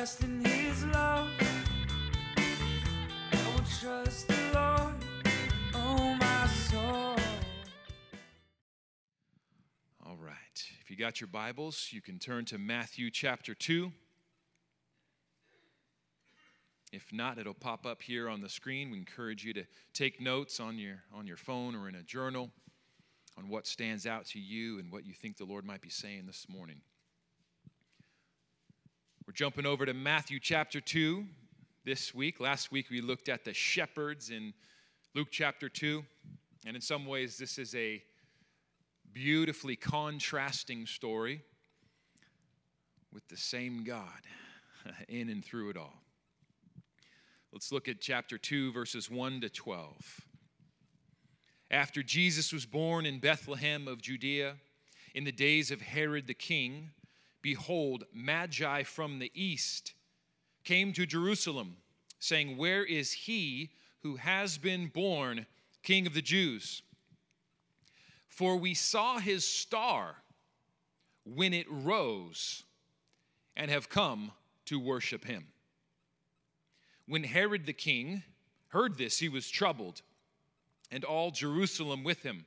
rest in his love. I will trust the Lord, oh my soul. All right. If you got your Bibles, you can turn to Matthew chapter 2. If not, it'll pop up here on the screen. We encourage you to take notes on your, on your phone or in a journal on what stands out to you and what you think the Lord might be saying this morning. We're jumping over to Matthew chapter 2 this week. Last week we looked at the shepherds in Luke chapter 2. And in some ways, this is a beautifully contrasting story with the same God in and through it all. Let's look at chapter 2, verses 1 to 12. After Jesus was born in Bethlehem of Judea, in the days of Herod the king, behold, Magi from the east came to Jerusalem, saying, Where is he who has been born King of the Jews? For we saw his star when it rose and have come to worship him. When Herod the king heard this, he was troubled, and all Jerusalem with him.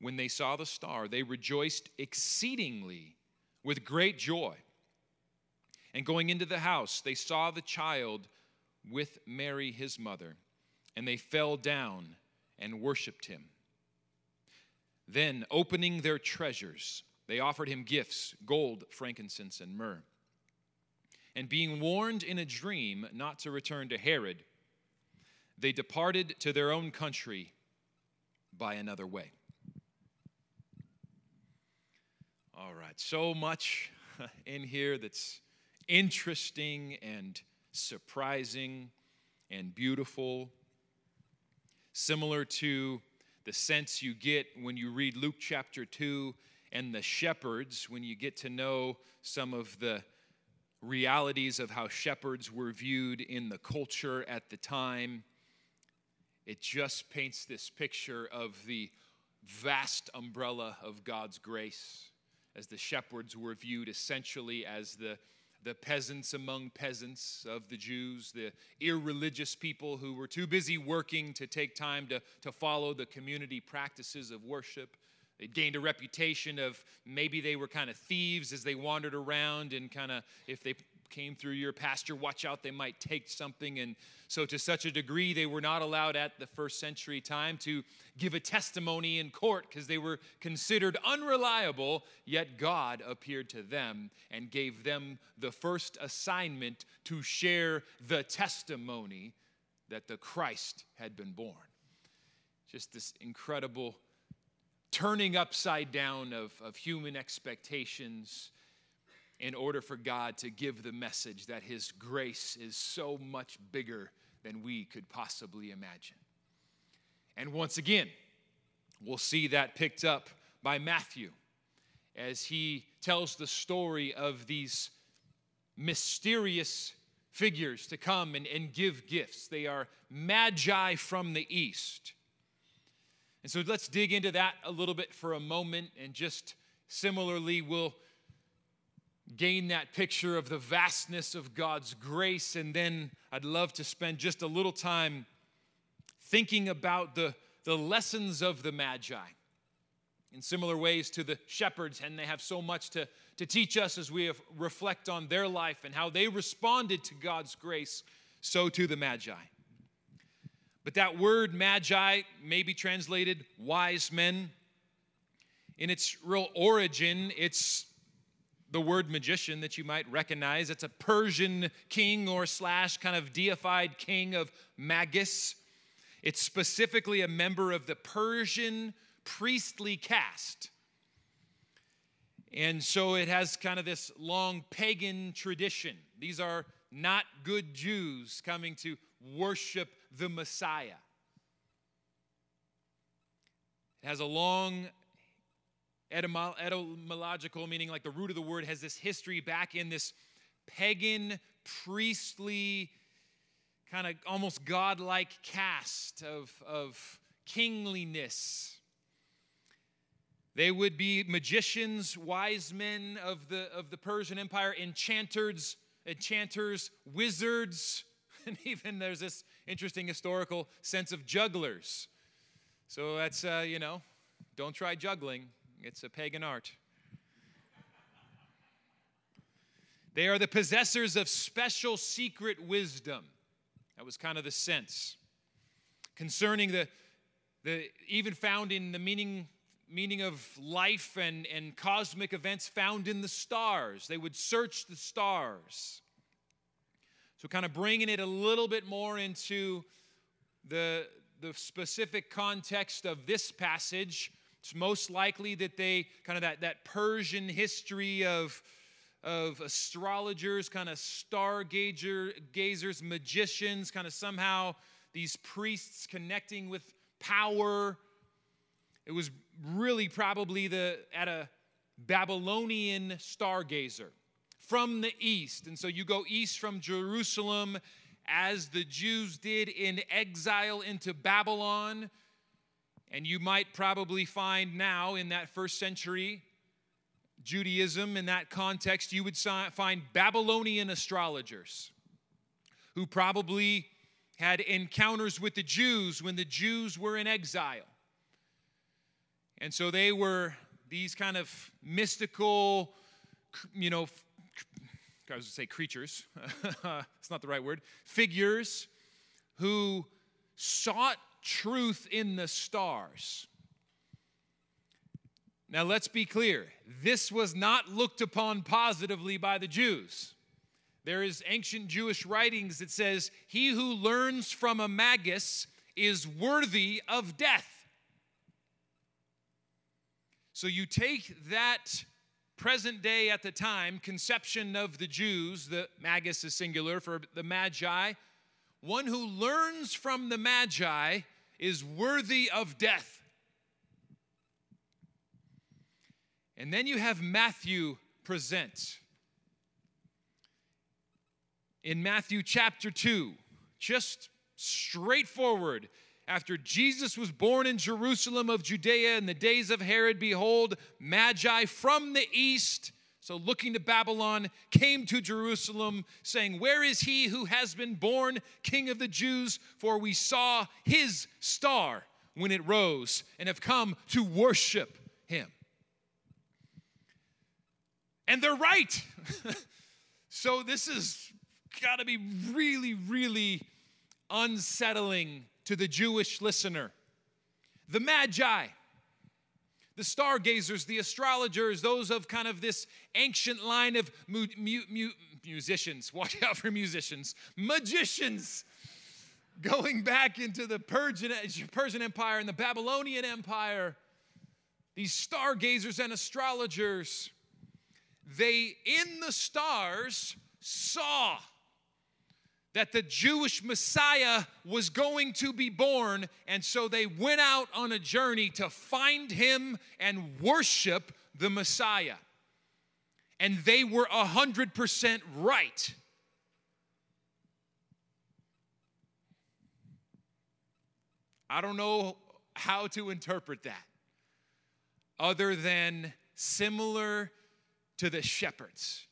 When they saw the star, they rejoiced exceedingly with great joy. And going into the house, they saw the child with Mary, his mother, and they fell down and worshiped him. Then, opening their treasures, they offered him gifts gold, frankincense, and myrrh. And being warned in a dream not to return to Herod, they departed to their own country by another way. All right, so much in here that's interesting and surprising and beautiful. Similar to the sense you get when you read Luke chapter 2 and the shepherds, when you get to know some of the realities of how shepherds were viewed in the culture at the time. It just paints this picture of the vast umbrella of God's grace as the shepherds were viewed essentially as the, the peasants among peasants of the Jews, the irreligious people who were too busy working to take time to, to follow the community practices of worship. They gained a reputation of maybe they were kind of thieves as they wandered around and kind of, if they came through your pasture, watch out, they might take something. And so, to such a degree, they were not allowed at the first century time to give a testimony in court because they were considered unreliable. Yet, God appeared to them and gave them the first assignment to share the testimony that the Christ had been born. Just this incredible turning upside down of, of human expectations in order for God to give the message that His grace is so much bigger than we could possibly imagine. And once again, we'll see that picked up by Matthew as he tells the story of these mysterious figures to come and, and give gifts. They are magi from the east. And so let's dig into that a little bit for a moment and just similarly, we'll gain that picture of the vastness of God's grace. And then I'd love to spend just a little time thinking about the, the lessons of the Magi in similar ways to the shepherds, and they have so much to, to teach us as we reflect on their life and how they responded to God's grace, so to the Magi. But that word magi may be translated wise men. In its real origin, it's the word magician that you might recognize. It's a Persian king or slash kind of deified king of Magus. It's specifically a member of the Persian priestly caste. And so it has kind of this long pagan tradition. These are not good Jews coming to worship the Messiah. It has a long etymological meaning, like the root of the word has this history back in this pagan, priestly, kind of almost godlike cast of, of kingliness. They would be magicians, wise men of the, of the Persian Empire, enchanters, enchanters, wizards, and even there's this interesting historical sense of jugglers. So that's, uh, you know, don't try juggling, it's a pagan art. They are the possessors of special secret wisdom. That was kind of the sense. Concerning the, the even found in the meaning, meaning of life and, and cosmic events found in the stars. They would search the stars. So, kind of bringing it a little bit more into the, the specific context of this passage, it's most likely that they kind of that, that Persian history of, of astrologers, kind of star stargazer, gazers, magicians, kind of somehow these priests connecting with power. It was really probably the at a Babylonian stargazer from the east. And so you go east from Jerusalem as the Jews did in exile into Babylon. And you might probably find now in that first century Judaism, in that context, you would find Babylonian astrologers who probably had encounters with the Jews when the Jews were in exile. And so they were these kind of mystical, you know, I was going to say creatures, it's not the right word, figures who sought truth in the stars. Now, let's be clear. This was not looked upon positively by the Jews. There is ancient Jewish writings that says, He who learns from a magus is worthy of death. So you take that present day at the time conception of the Jews, the magus is singular for the magi, one who learns from the magi is worthy of death. And then you have Matthew present. In Matthew chapter 2, just straightforward, after Jesus was born in Jerusalem of Judea in the days of Herod, behold, Magi from the east, so looking to Babylon, came to Jerusalem, saying, Where is he who has been born King of the Jews? For we saw his star when it rose and have come to worship him. And they're right. so this has got to be really, really unsettling to the Jewish listener. The Magi, the stargazers, the astrologers, those of kind of this ancient line of mu- mu- mu- musicians, watch out for musicians, magicians, going back into the Persian, Persian Empire and the Babylonian Empire, these stargazers and astrologers, they in the stars saw that the Jewish Messiah was going to be born, and so they went out on a journey to find him and worship the Messiah. And they were 100% right. I don't know how to interpret that other than similar to the shepherds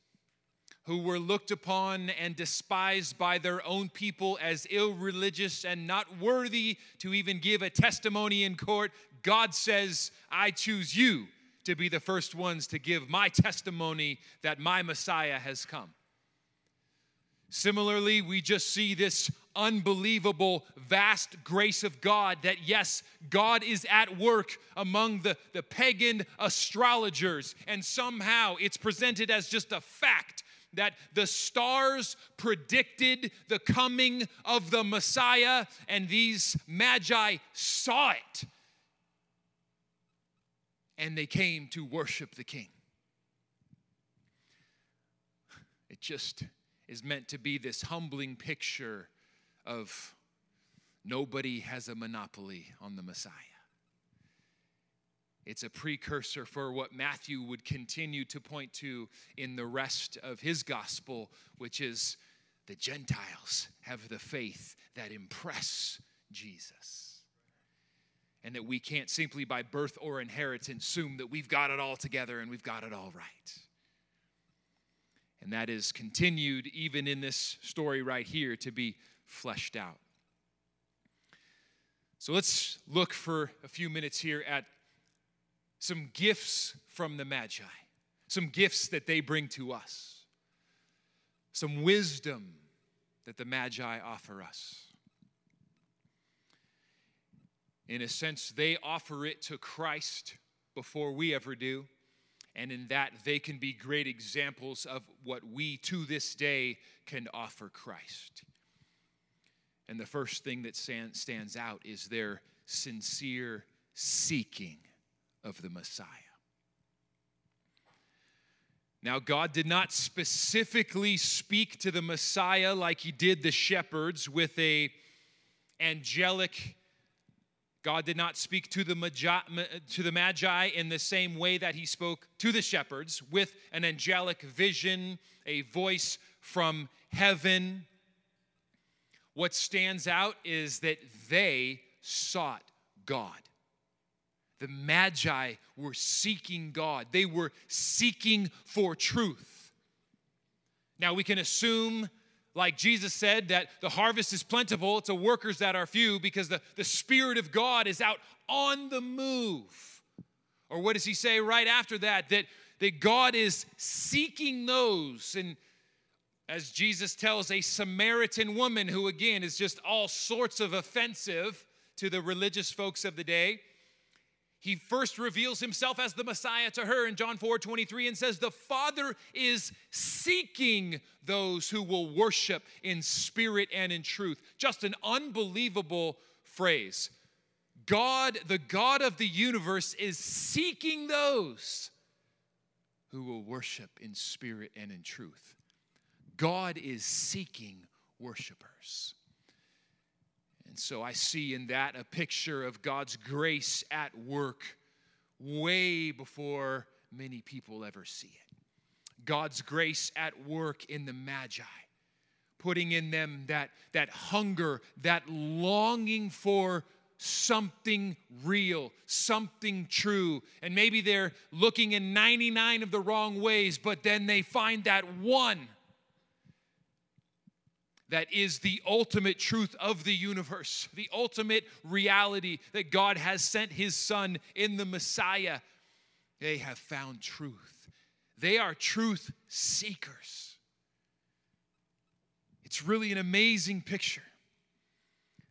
who were looked upon and despised by their own people as irreligious and not worthy to even give a testimony in court, God says, I choose you to be the first ones to give my testimony that my Messiah has come. Similarly, we just see this unbelievable, vast grace of God that, yes, God is at work among the, the pagan astrologers, and somehow it's presented as just a fact that the stars predicted the coming of the Messiah, and these magi saw it. And they came to worship the king. It just is meant to be this humbling picture of nobody has a monopoly on the Messiah. It's a precursor for what Matthew would continue to point to in the rest of his gospel, which is the Gentiles have the faith that impress Jesus. And that we can't simply by birth or inheritance assume that we've got it all together and we've got it all right. And that is continued even in this story right here to be fleshed out. So let's look for a few minutes here at some gifts from the Magi, some gifts that they bring to us, some wisdom that the Magi offer us. In a sense, they offer it to Christ before we ever do and in that they can be great examples of what we to this day can offer Christ. And the first thing that stands out is their sincere seeking of the Messiah. Now, God did not specifically speak to the Messiah like he did the shepherds with a angelic God did not speak to the, magi, to the Magi in the same way that he spoke to the shepherds with an angelic vision, a voice from heaven. What stands out is that they sought God. The Magi were seeking God, they were seeking for truth. Now, we can assume like Jesus said, that the harvest is plentiful, it's the workers that are few because the, the Spirit of God is out on the move. Or what does he say right after that? That, that God is seeking those. And as Jesus tells a Samaritan woman, who again is just all sorts of offensive to the religious folks of the day, he first reveals himself as the Messiah to her in John 4 23 and says, The Father is seeking those who will worship in spirit and in truth. Just an unbelievable phrase. God, the God of the universe, is seeking those who will worship in spirit and in truth. God is seeking worshipers. And so I see in that a picture of God's grace at work way before many people ever see it. God's grace at work in the Magi, putting in them that, that hunger, that longing for something real, something true. And maybe they're looking in 99 of the wrong ways, but then they find that one that is the ultimate truth of the universe, the ultimate reality that God has sent his son in the Messiah. They have found truth. They are truth seekers. It's really an amazing picture.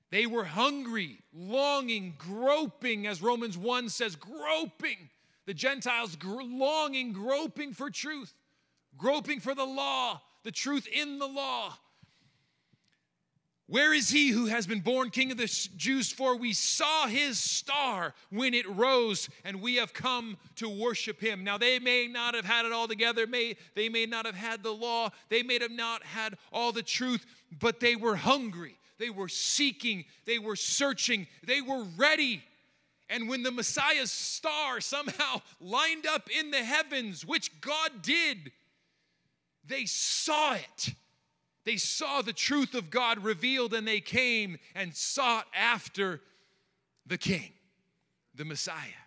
They were hungry, longing, groping, as Romans 1 says, groping. The Gentiles gr- longing, groping for truth, groping for the law, the truth in the law. Where is he who has been born king of the Jews? For we saw his star when it rose, and we have come to worship him. Now, they may not have had it all together. May, they may not have had the law. They may have not had all the truth, but they were hungry. They were seeking. They were searching. They were ready. And when the Messiah's star somehow lined up in the heavens, which God did, they saw it they saw the truth of God revealed and they came and sought after the King, the Messiah.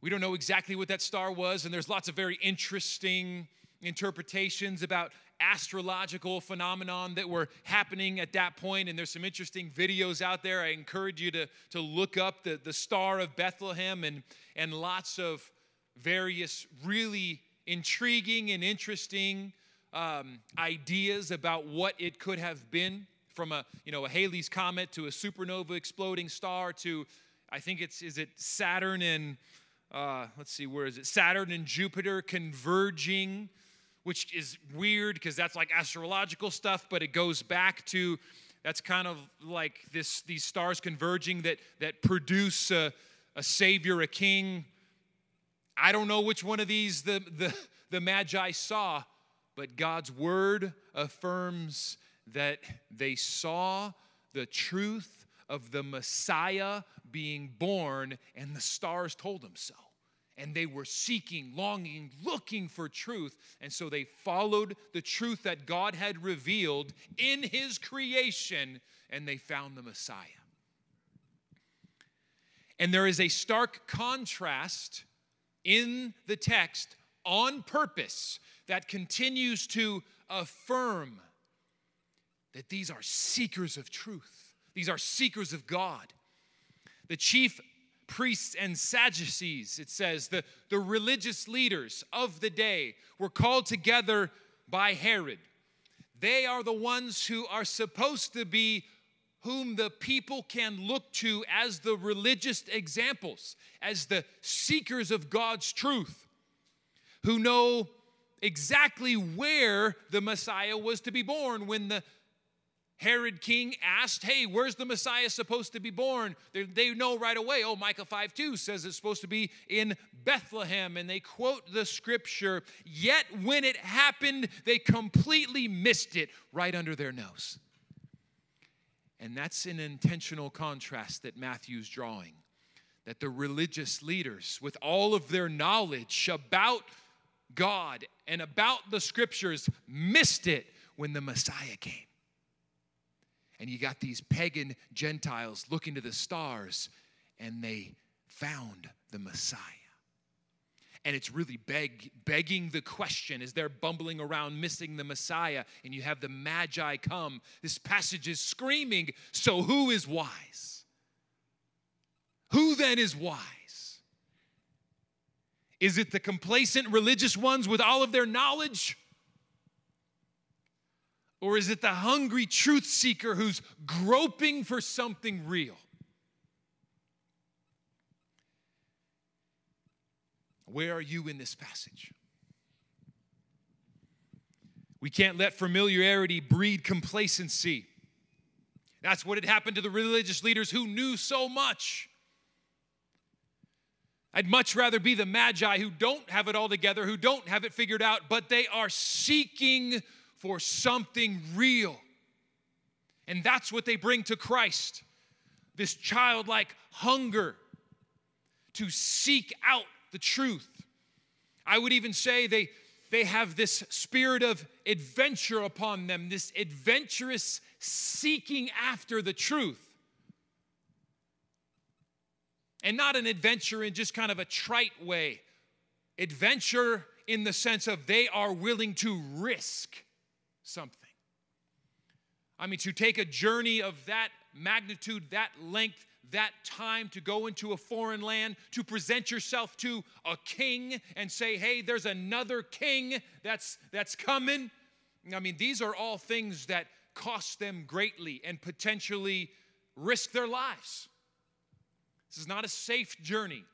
We don't know exactly what that star was, and there's lots of very interesting interpretations about astrological phenomenon that were happening at that point and there's some interesting videos out there i encourage you to, to look up the, the star of bethlehem and, and lots of various really intriguing and interesting um, ideas about what it could have been from a you know a Halley's comet to a supernova exploding star to I think it's is it Saturn and uh, let's see where is it Saturn and Jupiter converging, which is weird because that's like astrological stuff, but it goes back to that's kind of like this these stars converging that that produce a, a savior, a king. I don't know which one of these the the the Magi saw, but God's word affirms that they saw the truth of the Messiah being born, and the stars told them so. And they were seeking, longing, looking for truth. And so they followed the truth that God had revealed in His creation, and they found the Messiah. And there is a stark contrast in the text on purpose that continues to affirm that these are seekers of truth, these are seekers of God. The chief priests and Sadducees, it says, the, the religious leaders of the day were called together by Herod. They are the ones who are supposed to be whom the people can look to as the religious examples, as the seekers of God's truth, who know exactly where the Messiah was to be born when the Herod king asked, Hey, where's the Messiah supposed to be born? They, they, know right away. Oh, Micah 5 2 says it's supposed to be in Bethlehem. And they quote the scripture, yet when it happened, they completely missed it right under their nose. And that's an intentional contrast that Matthew's drawing. That the religious leaders, with all of their knowledge about God and about the scriptures, missed it when the Messiah came and you got these pagan Gentiles looking to the stars, and they found the Messiah. And it's really beg, begging the question as they're bumbling around missing the Messiah, and you have the Magi come. This passage is screaming, So who is wise? Who then is wise? Is it the complacent religious ones with all of their knowledge? Or is it the hungry truth seeker who's groping for something real? Where are you in this passage? We can't let familiarity breed complacency. That's what had happened to the religious leaders who knew so much. I'd much rather be the magi who don't have it all together, who don't have it figured out, but they are seeking for something real. And that's what they bring to Christ this childlike hunger to seek out the truth. I would even say they, they have this spirit of adventure upon them, this adventurous seeking after the truth. And not an adventure in just kind of a trite way, adventure in the sense of they are willing to risk something. I mean, to take a journey of that magnitude, that length, that time to go into a foreign land, to present yourself to a king and say, hey, there's another king that's, that's coming. I mean, these are all things that cost them greatly and potentially risk their lives. This is not a safe journey.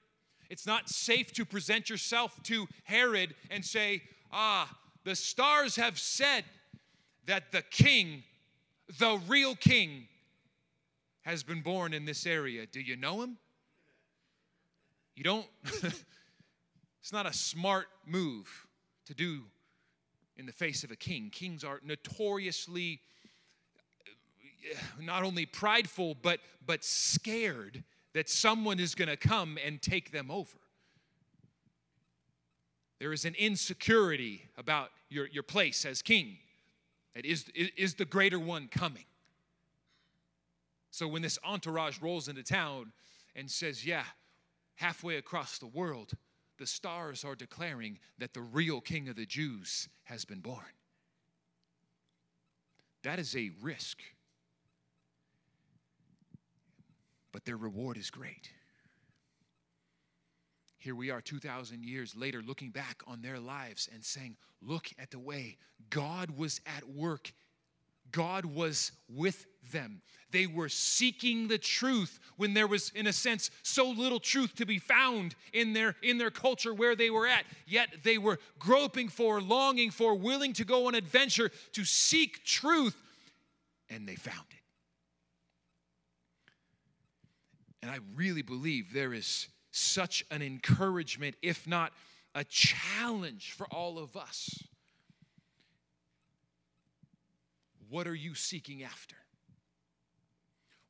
It's not safe to present yourself to Herod and say, ah, the stars have said that the king, the real king, has been born in this area. Do you know him? You don't, it's not a smart move to do in the face of a king. Kings are notoriously uh, not only prideful, but, but scared that someone is going to come and take them over. There is an insecurity about your, your place as king. It is, is the greater one coming? So when this entourage rolls into town and says, Yeah, halfway across the world, the stars are declaring that the real king of the Jews has been born. That is a risk. But their reward is great. Here we are 2,000 years later, looking back on their lives and saying, Look at the way God was at work. God was with them. They were seeking the truth when there was, in a sense, so little truth to be found in their, in their culture where they were at. Yet they were groping for, longing for, willing to go on adventure to seek truth, and they found it. And I really believe there is such an encouragement, if not a challenge for all of us. What are you seeking after?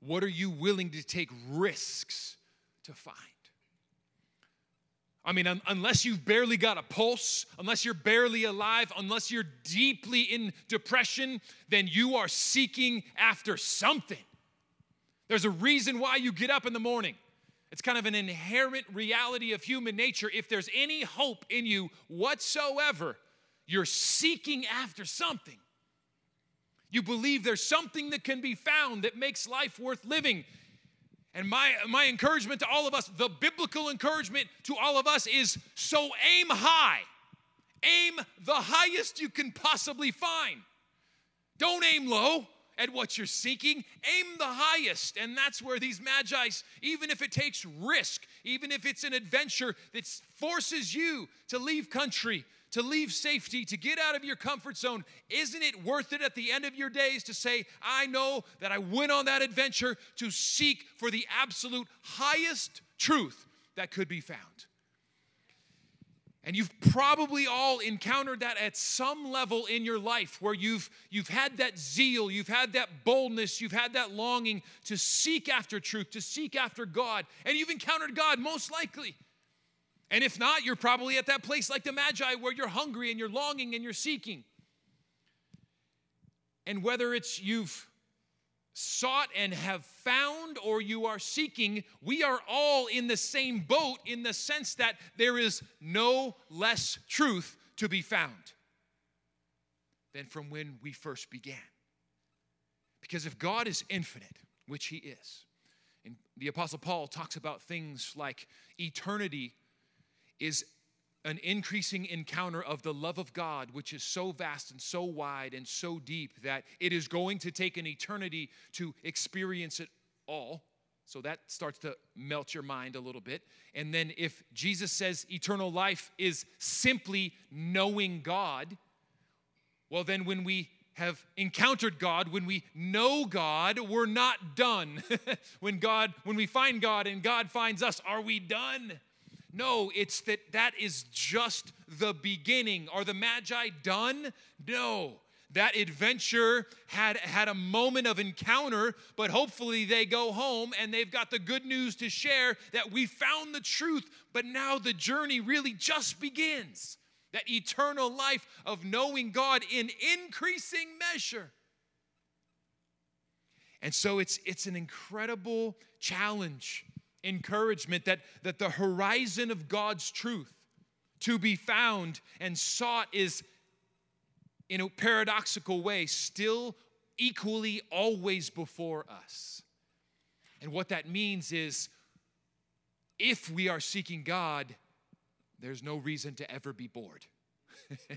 What are you willing to take risks to find? I mean, un- unless you've barely got a pulse, unless you're barely alive, unless you're deeply in depression, then you are seeking after something. There's a reason why you get up in the morning. It's kind of an inherent reality of human nature. If there's any hope in you whatsoever, you're seeking after something. You believe there's something that can be found that makes life worth living. And my, my encouragement to all of us, the biblical encouragement to all of us is so aim high. Aim the highest you can possibly find. Don't aim low at what you're seeking. Aim the highest. And that's where these magi, even if it takes risk, even if it's an adventure that forces you to leave country, to leave safety, to get out of your comfort zone, isn't it worth it at the end of your days to say, I know that I went on that adventure to seek for the absolute highest truth that could be found? And you've probably all encountered that at some level in your life where you've, you've had that zeal, you've had that boldness, you've had that longing to seek after truth, to seek after God, and you've encountered God most likely. And if not, you're probably at that place like the Magi where you're hungry and you're longing and you're seeking. And whether it's you've sought and have found or you are seeking, we are all in the same boat in the sense that there is no less truth to be found than from when we first began. Because if God is infinite, which He is, and the Apostle Paul talks about things like eternity is an increasing encounter of the love of God, which is so vast and so wide and so deep that it is going to take an eternity to experience it all. So that starts to melt your mind a little bit. And then if Jesus says eternal life is simply knowing God, well, then when we have encountered God, when we know God, we're not done. when God, when we find God and God finds us, are we done? No, it's that that is just the beginning. Are the Magi done? No. That adventure had, had a moment of encounter, but hopefully they go home and they've got the good news to share that we found the truth, but now the journey really just begins. That eternal life of knowing God in increasing measure. And so it's, it's an incredible challenge encouragement that, that the horizon of God's truth to be found and sought is, in a paradoxical way, still equally always before us. And what that means is if we are seeking God, there's no reason to ever be bored.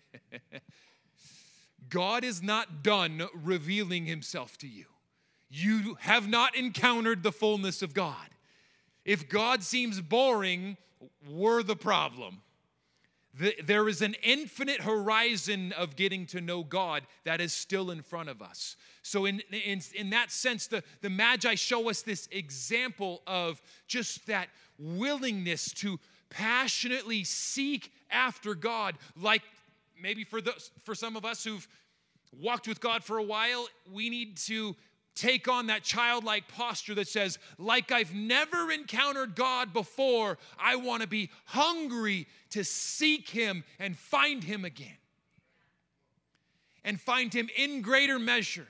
God is not done revealing himself to you. You have not encountered the fullness of God. If God seems boring, we're the problem. There is an infinite horizon of getting to know God that is still in front of us. So, in, in, in that sense, the, the Magi show us this example of just that willingness to passionately seek after God. Like maybe for, the, for some of us who've walked with God for a while, we need to take on that childlike posture that says, like I've never encountered God before, I want to be hungry to seek Him and find Him again. And find Him in greater measure.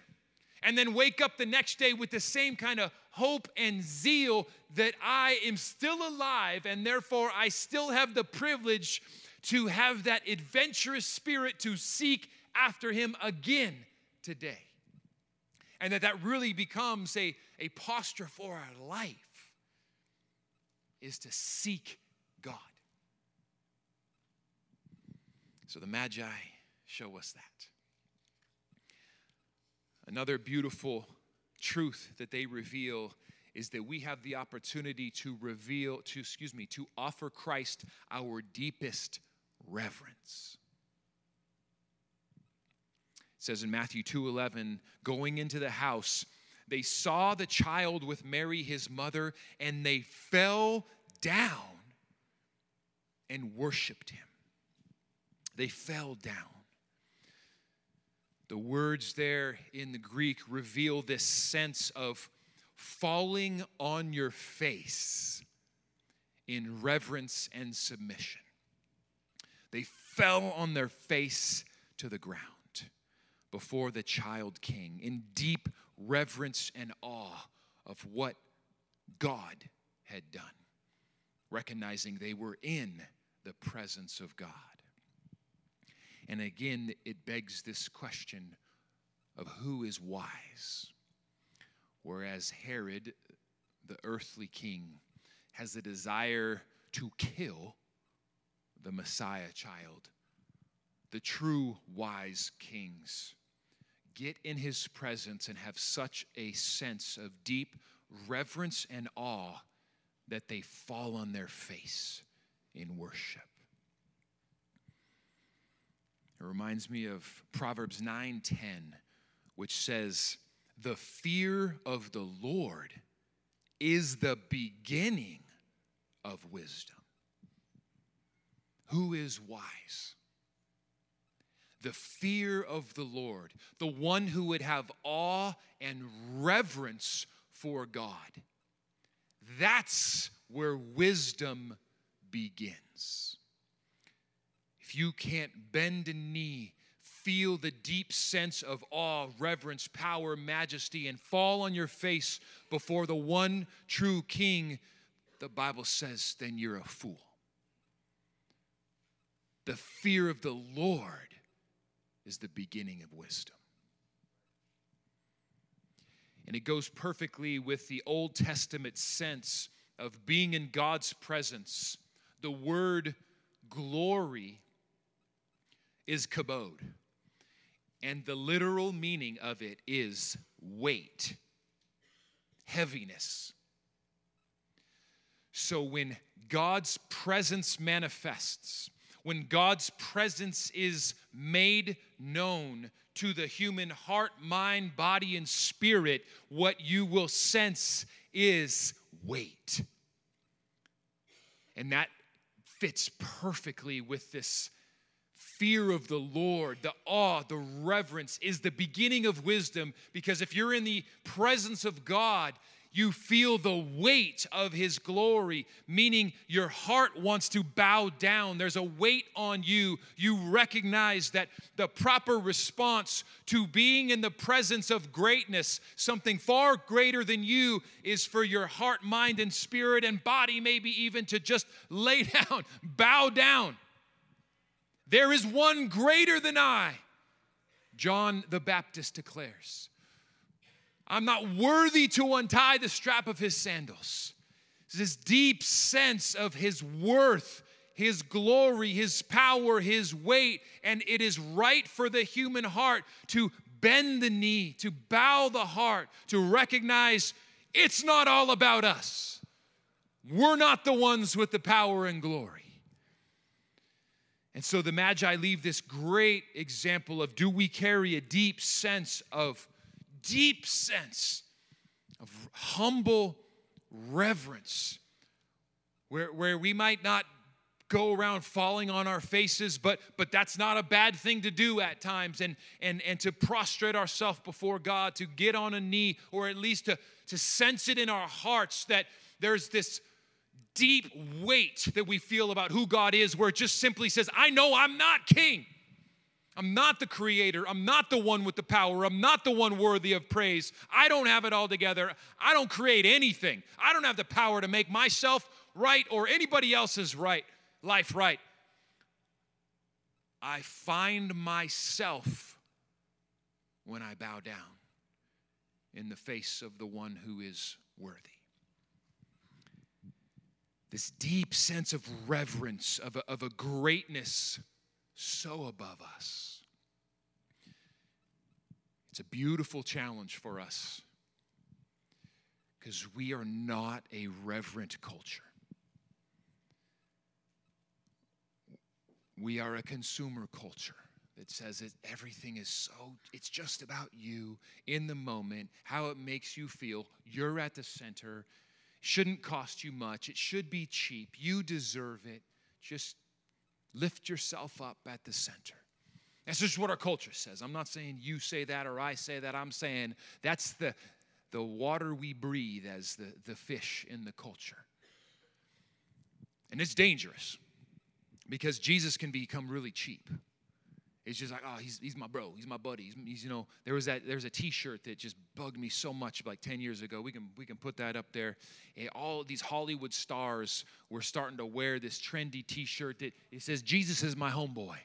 and then wake up the next day with the same kind of hope and zeal that I am still alive and therefore I still have the privilege to have that adventurous spirit to seek after Him again today. And that that really becomes a, a posture for our life is to seek God. So the Magi show us that. Another beautiful truth that they reveal is that we have the opportunity to reveal to excuse me to offer Christ our deepest reverence. It says in Matthew 2:11, going into the house, they saw the child with Mary his mother and they fell down and worshiped him. They fell down. The words there in the Greek reveal this sense of falling on your face in reverence and submission. They fell on their face to the ground before the child king in deep reverence and awe of what God had done, recognizing they were in the presence of God. And again, it begs this question of who is wise. Whereas Herod, the earthly king, has the desire to kill the Messiah child, the true wise kings get in his presence and have such a sense of deep reverence and awe that they fall on their face in worship. It reminds me of Proverbs 9:10, which says, "The fear of the Lord is the beginning of wisdom." Who is wise? The fear of the Lord, the one who would have awe and reverence for God. That's where wisdom begins. If you can't bend a knee, feel the deep sense of awe, reverence, power, majesty, and fall on your face before the one true King, the Bible says, then you're a fool. The fear of the Lord is the beginning of wisdom. And it goes perfectly with the Old Testament sense of being in God's presence. The word glory is kabod. And the literal meaning of it is weight, heaviness. So when God's presence manifests, when God's presence is made known to the human heart, mind, body, and spirit, what you will sense is weight. And that fits perfectly with this fear of the Lord, the awe, the reverence is the beginning of wisdom because if you're in the presence of God, you feel the weight of his glory, meaning your heart wants to bow down. There's a weight on you. You recognize that the proper response to being in the presence of greatness, something far greater than you, is for your heart, mind, and spirit and body, maybe even to just lay down, bow down. There is one greater than I, John the Baptist declares. I'm not worthy to untie the strap of his sandals. This deep sense of his worth, his glory, his power, his weight, and it is right for the human heart to bend the knee, to bow the heart, to recognize it's not all about us. We're not the ones with the power and glory. And so the Magi leave this great example of do we carry a deep sense of deep sense of humble reverence, where, where we might not go around falling on our faces, but, but that's not a bad thing to do at times, and, and, and to prostrate ourselves before God, to get on a knee, or at least to, to sense it in our hearts that there's this deep weight that we feel about who God is, where it just simply says, I know I'm not king. I'm not the creator. I'm not the one with the power. I'm not the one worthy of praise. I don't have it all together. I don't create anything. I don't have the power to make myself right or anybody else's right life right. I find myself when I bow down in the face of the one who is worthy. This deep sense of reverence, of a, of a greatness so above us. It's a beautiful challenge for us because we are not a reverent culture. We are a consumer culture that says that everything is so, it's just about you in the moment, how it makes you feel. You're at the center. Shouldn't cost you much. It should be cheap. You deserve it. Just lift yourself up at the center. That's just what our culture says. I'm not saying you say that or I say that. I'm saying that's the, the water we breathe as the, the fish in the culture. And it's dangerous because Jesus can become really cheap. It's just like, oh, he's, he's my bro, he's my buddy. He's, he's, you know, there was that there's a T-shirt that just bugged me so much like 10 years ago. We can we can put that up there. And all these Hollywood stars were starting to wear this trendy T-shirt that it says Jesus is my homeboy.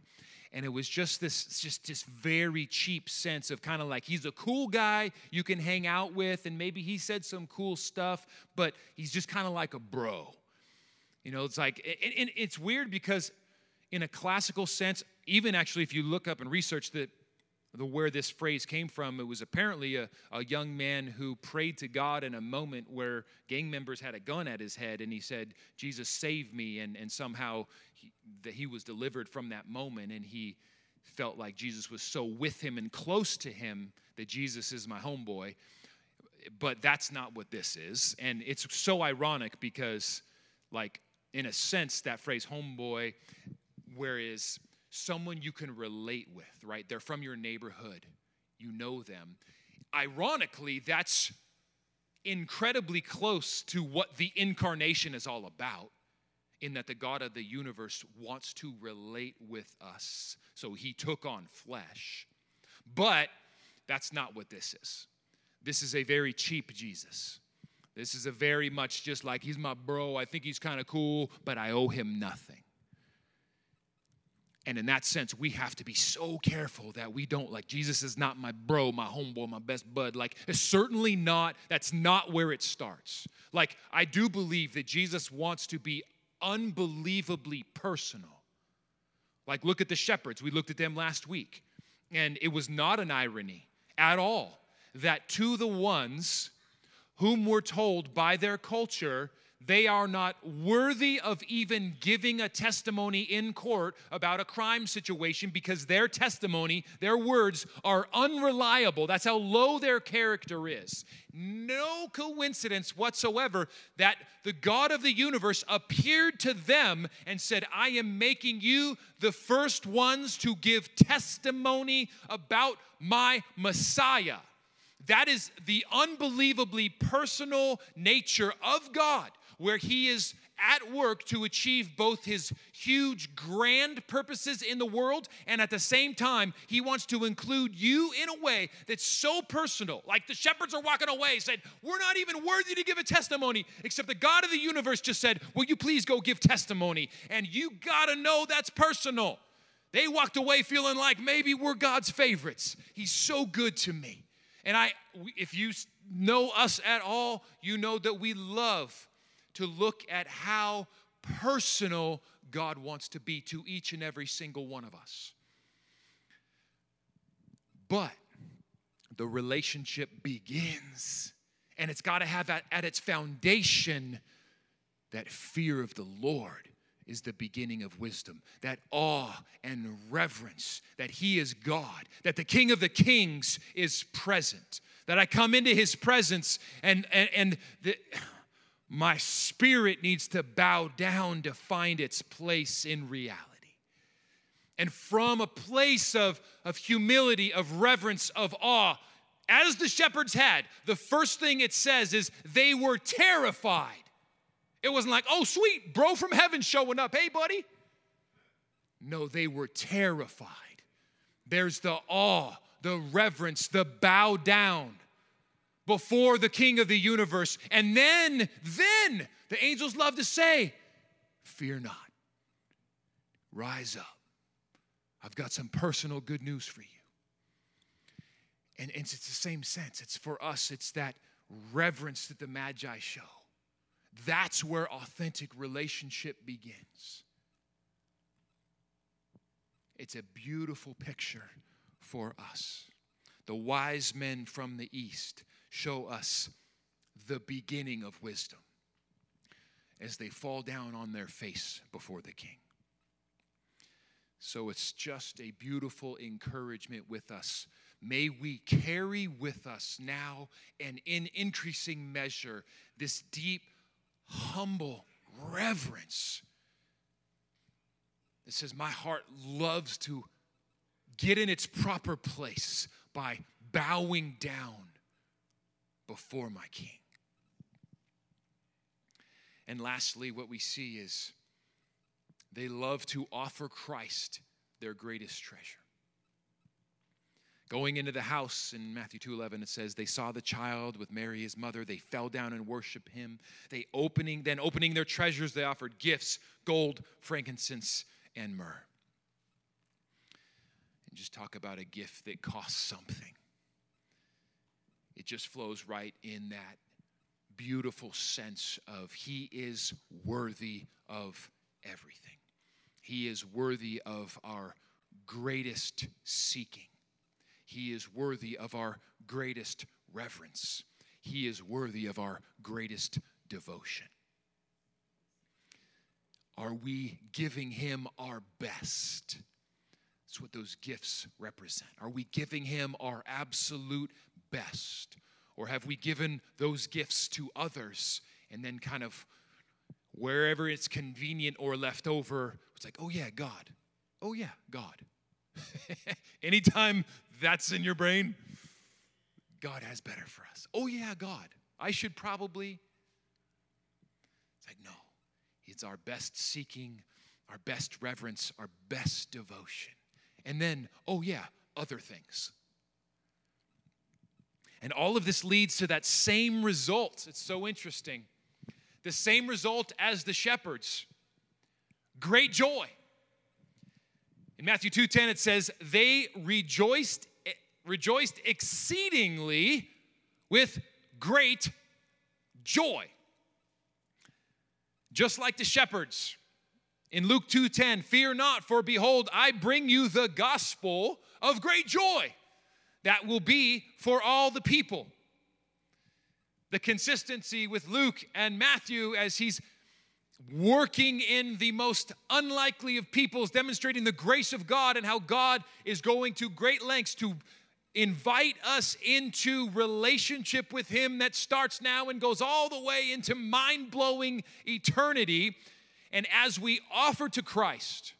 And it was just this, just this very cheap sense of kind of like he's a cool guy you can hang out with, and maybe he said some cool stuff, but he's just kind of like a bro. You know, it's like, and, and it's weird because in a classical sense, even actually if you look up and research the, the where this phrase came from, it was apparently a, a young man who prayed to God in a moment where gang members had a gun at his head and he said, Jesus, save me. And, and somehow he, that he was delivered from that moment and he felt like Jesus was so with him and close to him that Jesus is my homeboy. But that's not what this is. And it's so ironic because, like, in a sense, that phrase homeboy, whereas someone you can relate with, right? They're from your neighborhood, you know them. Ironically, that's incredibly close to what the incarnation is all about, in that the God of the universe wants to relate with us. So he took on flesh. But that's not what this is. This is a very cheap Jesus. This is a very much just like he's my bro. I think he's kind of cool, but I owe him nothing. And in that sense, we have to be so careful that we don't, like, Jesus is not my bro, my homeboy, my best bud. Like, it's certainly not, that's not where it starts. Like, I do believe that Jesus wants to be unbelievably personal. Like, look at the shepherds. We looked at them last week. And it was not an irony at all that to the ones whom were told by their culture they are not worthy of even giving a testimony in court about a crime situation because their testimony, their words are unreliable. That's how low their character is. No coincidence whatsoever that the God of the universe appeared to them and said, I am making you the first ones to give testimony about my Messiah. That is the unbelievably personal nature of God where he is at work to achieve both his huge, grand purposes in the world, and at the same time, he wants to include you in a way that's so personal. Like the shepherds are walking away, said, We're not even worthy to give a testimony, except the God of the universe just said, Will you please go give testimony? And you gotta know that's personal. They walked away feeling like maybe we're God's favorites. He's so good to me. And I, if you know us at all, you know that we love to look at how personal God wants to be to each and every single one of us. But the relationship begins, and it's got to have at, at, its foundation that fear of the Lord is the beginning of wisdom, that awe and reverence that He is God, that the King of the Kings is present, that I come into His presence and, and, and the, my spirit needs to bow down to find its place in reality. And from a place of, of humility, of reverence, of awe, as the shepherds had, the first thing it says is they were terrified. It wasn't like, oh, sweet, bro from heaven showing up. Hey, buddy. No, they were terrified. there's the awe, the reverence, the bow down before the king of the universe. And then, then the angels love to say, Fear not, rise up. I've got some personal good news for you. And, and it's the same sense. It's for us, it's that reverence that the Magi show. That's where authentic relationship begins. It's a beautiful picture for us. The wise men from the east show us the beginning of wisdom as they fall down on their face before the king. So it's just a beautiful encouragement with us. May we carry with us now and in increasing measure this deep, humble reverence that says, My heart loves to get in its proper place by bowing down before my king. And lastly, what we see is they love to offer Christ their greatest treasure. Going into the house in Matthew 2:11 it says they saw the child with Mary his mother they fell down and worshiped him they opening then opening their treasures they offered gifts gold frankincense and myrrh. And just talk about a gift that costs something. It just flows right in that beautiful sense of He is worthy of everything. He is worthy of our greatest seeking. He is worthy of our greatest reverence. He is worthy of our greatest devotion. Are we giving him our best? That's what those gifts represent. Are we giving him our absolute best? Or have we given those gifts to others and then kind of wherever it's convenient or left over, it's like, oh yeah, God. Oh yeah, God. Anytime that's in your brain, God has better for us. Oh yeah, God. I should probably. It's like, no. It's our best seeking, our best reverence, our best devotion. And then, oh yeah, other things. And all of this leads to that same result. It's so interesting. The same result as the shepherds great joy. In Matthew 2:10 it says they rejoiced rejoiced exceedingly with great joy just like the shepherds. In Luke 2:10, fear not, for behold, I bring you the gospel of great joy that will be for all the people. The consistency with Luke and Matthew as he's working in the most unlikely of peoples, demonstrating the grace of God and how God is going to great lengths to invite us into relationship with him that starts now and goes all the way into mind-blowing eternity and as we offer to Christ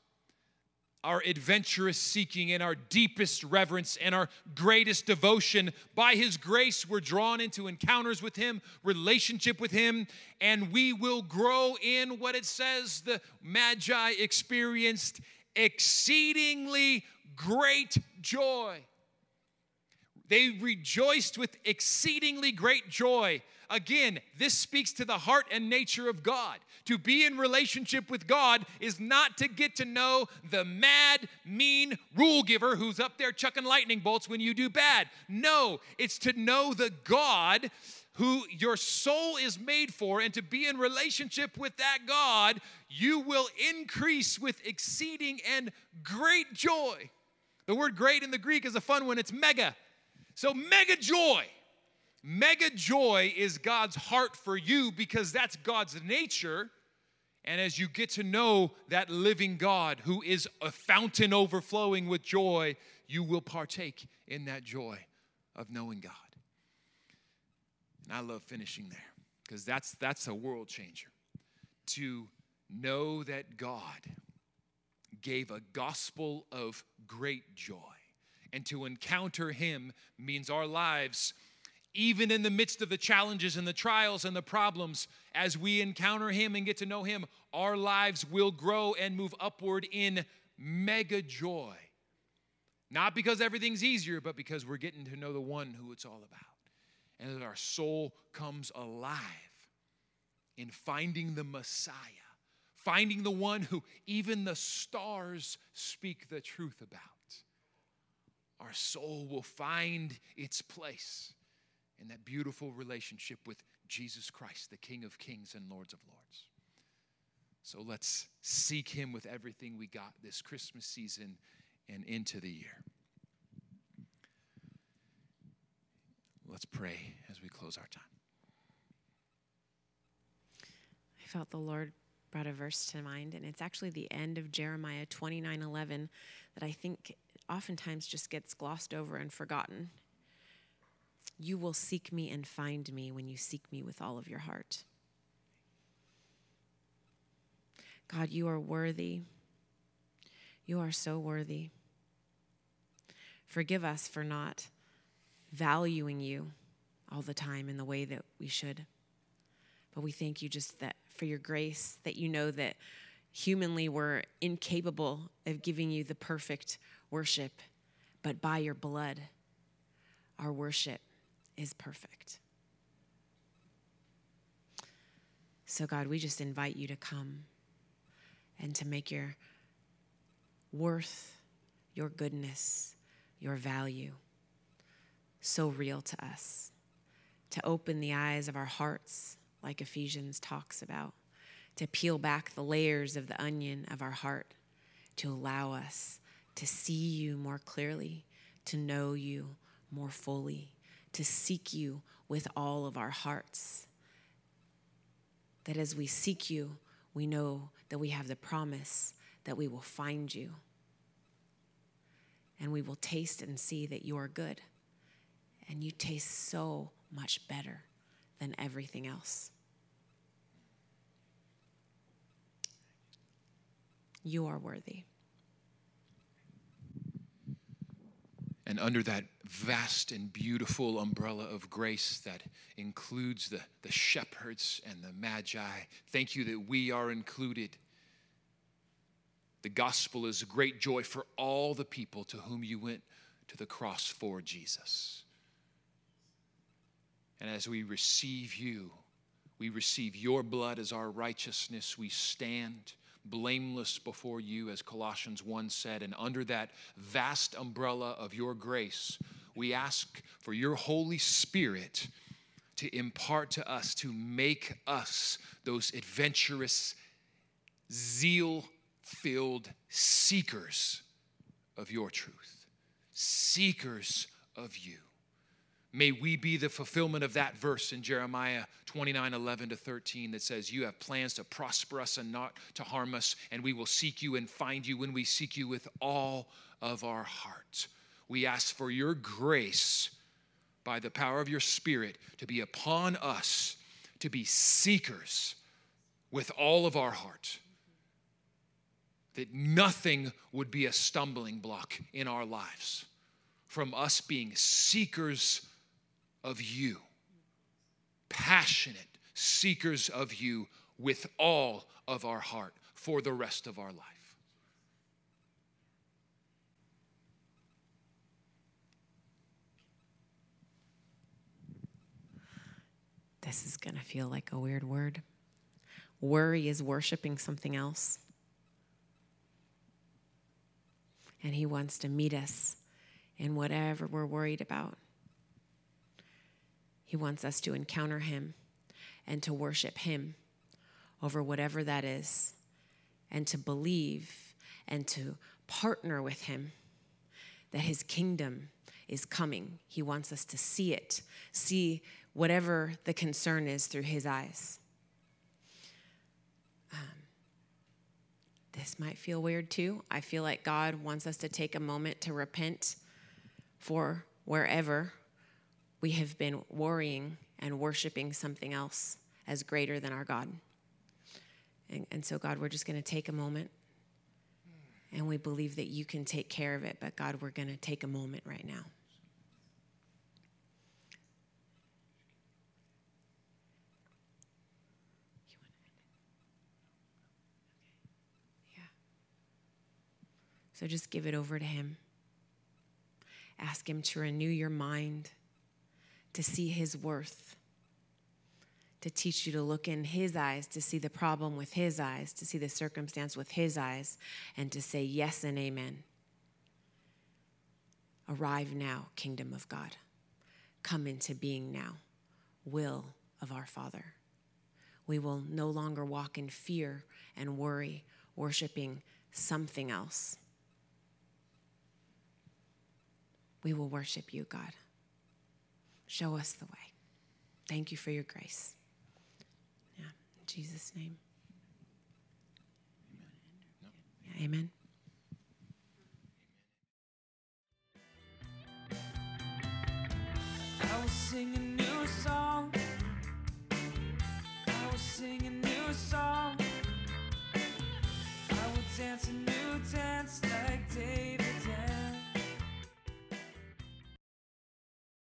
our adventurous seeking and our deepest reverence and our greatest devotion. By His grace, we're drawn into encounters with Him, relationship with Him, and we will grow in what it says the Magi experienced exceedingly great joy. They rejoiced with exceedingly great joy. Again, this speaks to the heart and nature of God. To be in relationship with God is not to get to know the mad, mean rule giver who's up there chucking lightning bolts when you do bad. No, it's to know the God who your soul is made for, and to be in relationship with that God, you will increase with exceeding and great joy. The word great in the Greek is a fun one, it's mega. So, mega joy. Mega joy is God's heart for you because that's God's nature. And as you get to know that living God who is a fountain overflowing with joy, you will partake in that joy of knowing God. And I love finishing there because that's, that's a world changer. To know that God gave a gospel of great joy and to encounter Him means our lives, even in the midst of the challenges and the trials and the problems, as we encounter Him and get to know Him, our lives will grow and move upward in mega joy. Not because everything's easier, but because we're getting to know the one who it's all about. And that our soul comes alive in finding the Messiah, finding the one who even the stars speak the truth about. Our soul will find its place in that beautiful relationship with Jesus Christ, the King of Kings and Lords of Lords. So let's seek Him with everything we got this Christmas season and into the year. Let's pray as we close our time. I felt the Lord brought a verse to mind, and it's actually the end of Jeremiah 29 11 that I think oftentimes just gets glossed over and forgotten. You will seek me and find me when you seek me with all of your heart. God, you are worthy. You are so worthy. Forgive us for not valuing you all the time in the way that we should. But we thank you just that for your grace, that you know that humanly we're incapable of giving you the perfect worship, but by your blood, our worship is perfect. So, God, we just invite you to come and to make your worth, your goodness, your value so real to us, to open the eyes of our hearts, like Ephesians talks about, to peel back the layers of the onion of our heart, to allow us to see you more clearly, to know you more fully, to seek you with all of our hearts. That as we seek you, we know that we have the promise that we will find you. And we will taste and see that you are good. And you taste so much better than everything else. You are worthy. And under that vast and beautiful umbrella of grace that includes the, the shepherds and the magi, thank you that we are included. The gospel is a great joy for all the people to whom you went to the cross for Jesus. And as we receive you, we receive your blood as our righteousness. We stand blameless before you, as Colossians 1 said. And under that vast umbrella of your grace, we ask for your Holy Spirit to impart to us, to make us those adventurous, zeal filled seekers of your truth, seekers of you. May we be the fulfillment of that verse in Jeremiah 29 11 to 13 that says, You have plans to prosper us and not to harm us, and we will seek you and find you when we seek you with all of our heart. We ask for your grace by the power of your Spirit to be upon us, to be seekers with all of our heart. That nothing would be a stumbling block in our lives from us being seekers of you, passionate seekers of you with all of our heart for the rest of our life. This is going to feel like a weird word. Worry is worshiping something else. And He wants to meet us in whatever we're worried about. He wants us to encounter Him and to worship Him over whatever that is, and to believe and to partner with Him that His kingdom is coming. He wants us to see it, see whatever the concern is through His eyes. Um, this might feel weird too. I feel like God wants us to take a moment to repent for wherever we have been worrying and worshiping something else as greater than our God. And, and so, God, we're just going to take a moment and we believe that you can take care of it, but God, we're going to take a moment right now. Yeah. So just give it over to Him. Ask Him to renew your mind, to see His worth, to teach you to look in His eyes, to see the problem with His eyes, to see the circumstance with His eyes, and to say yes and amen. Arrive now, kingdom of God. Come into being now, will of our Father. We will no longer walk in fear and worry, worshiping something else. We will worship you, God. Show us the way. Thank you for your grace. Yeah, in Jesus' name. Amen. I will sing a new song. I will sing a new song. I will dance a new dance like David.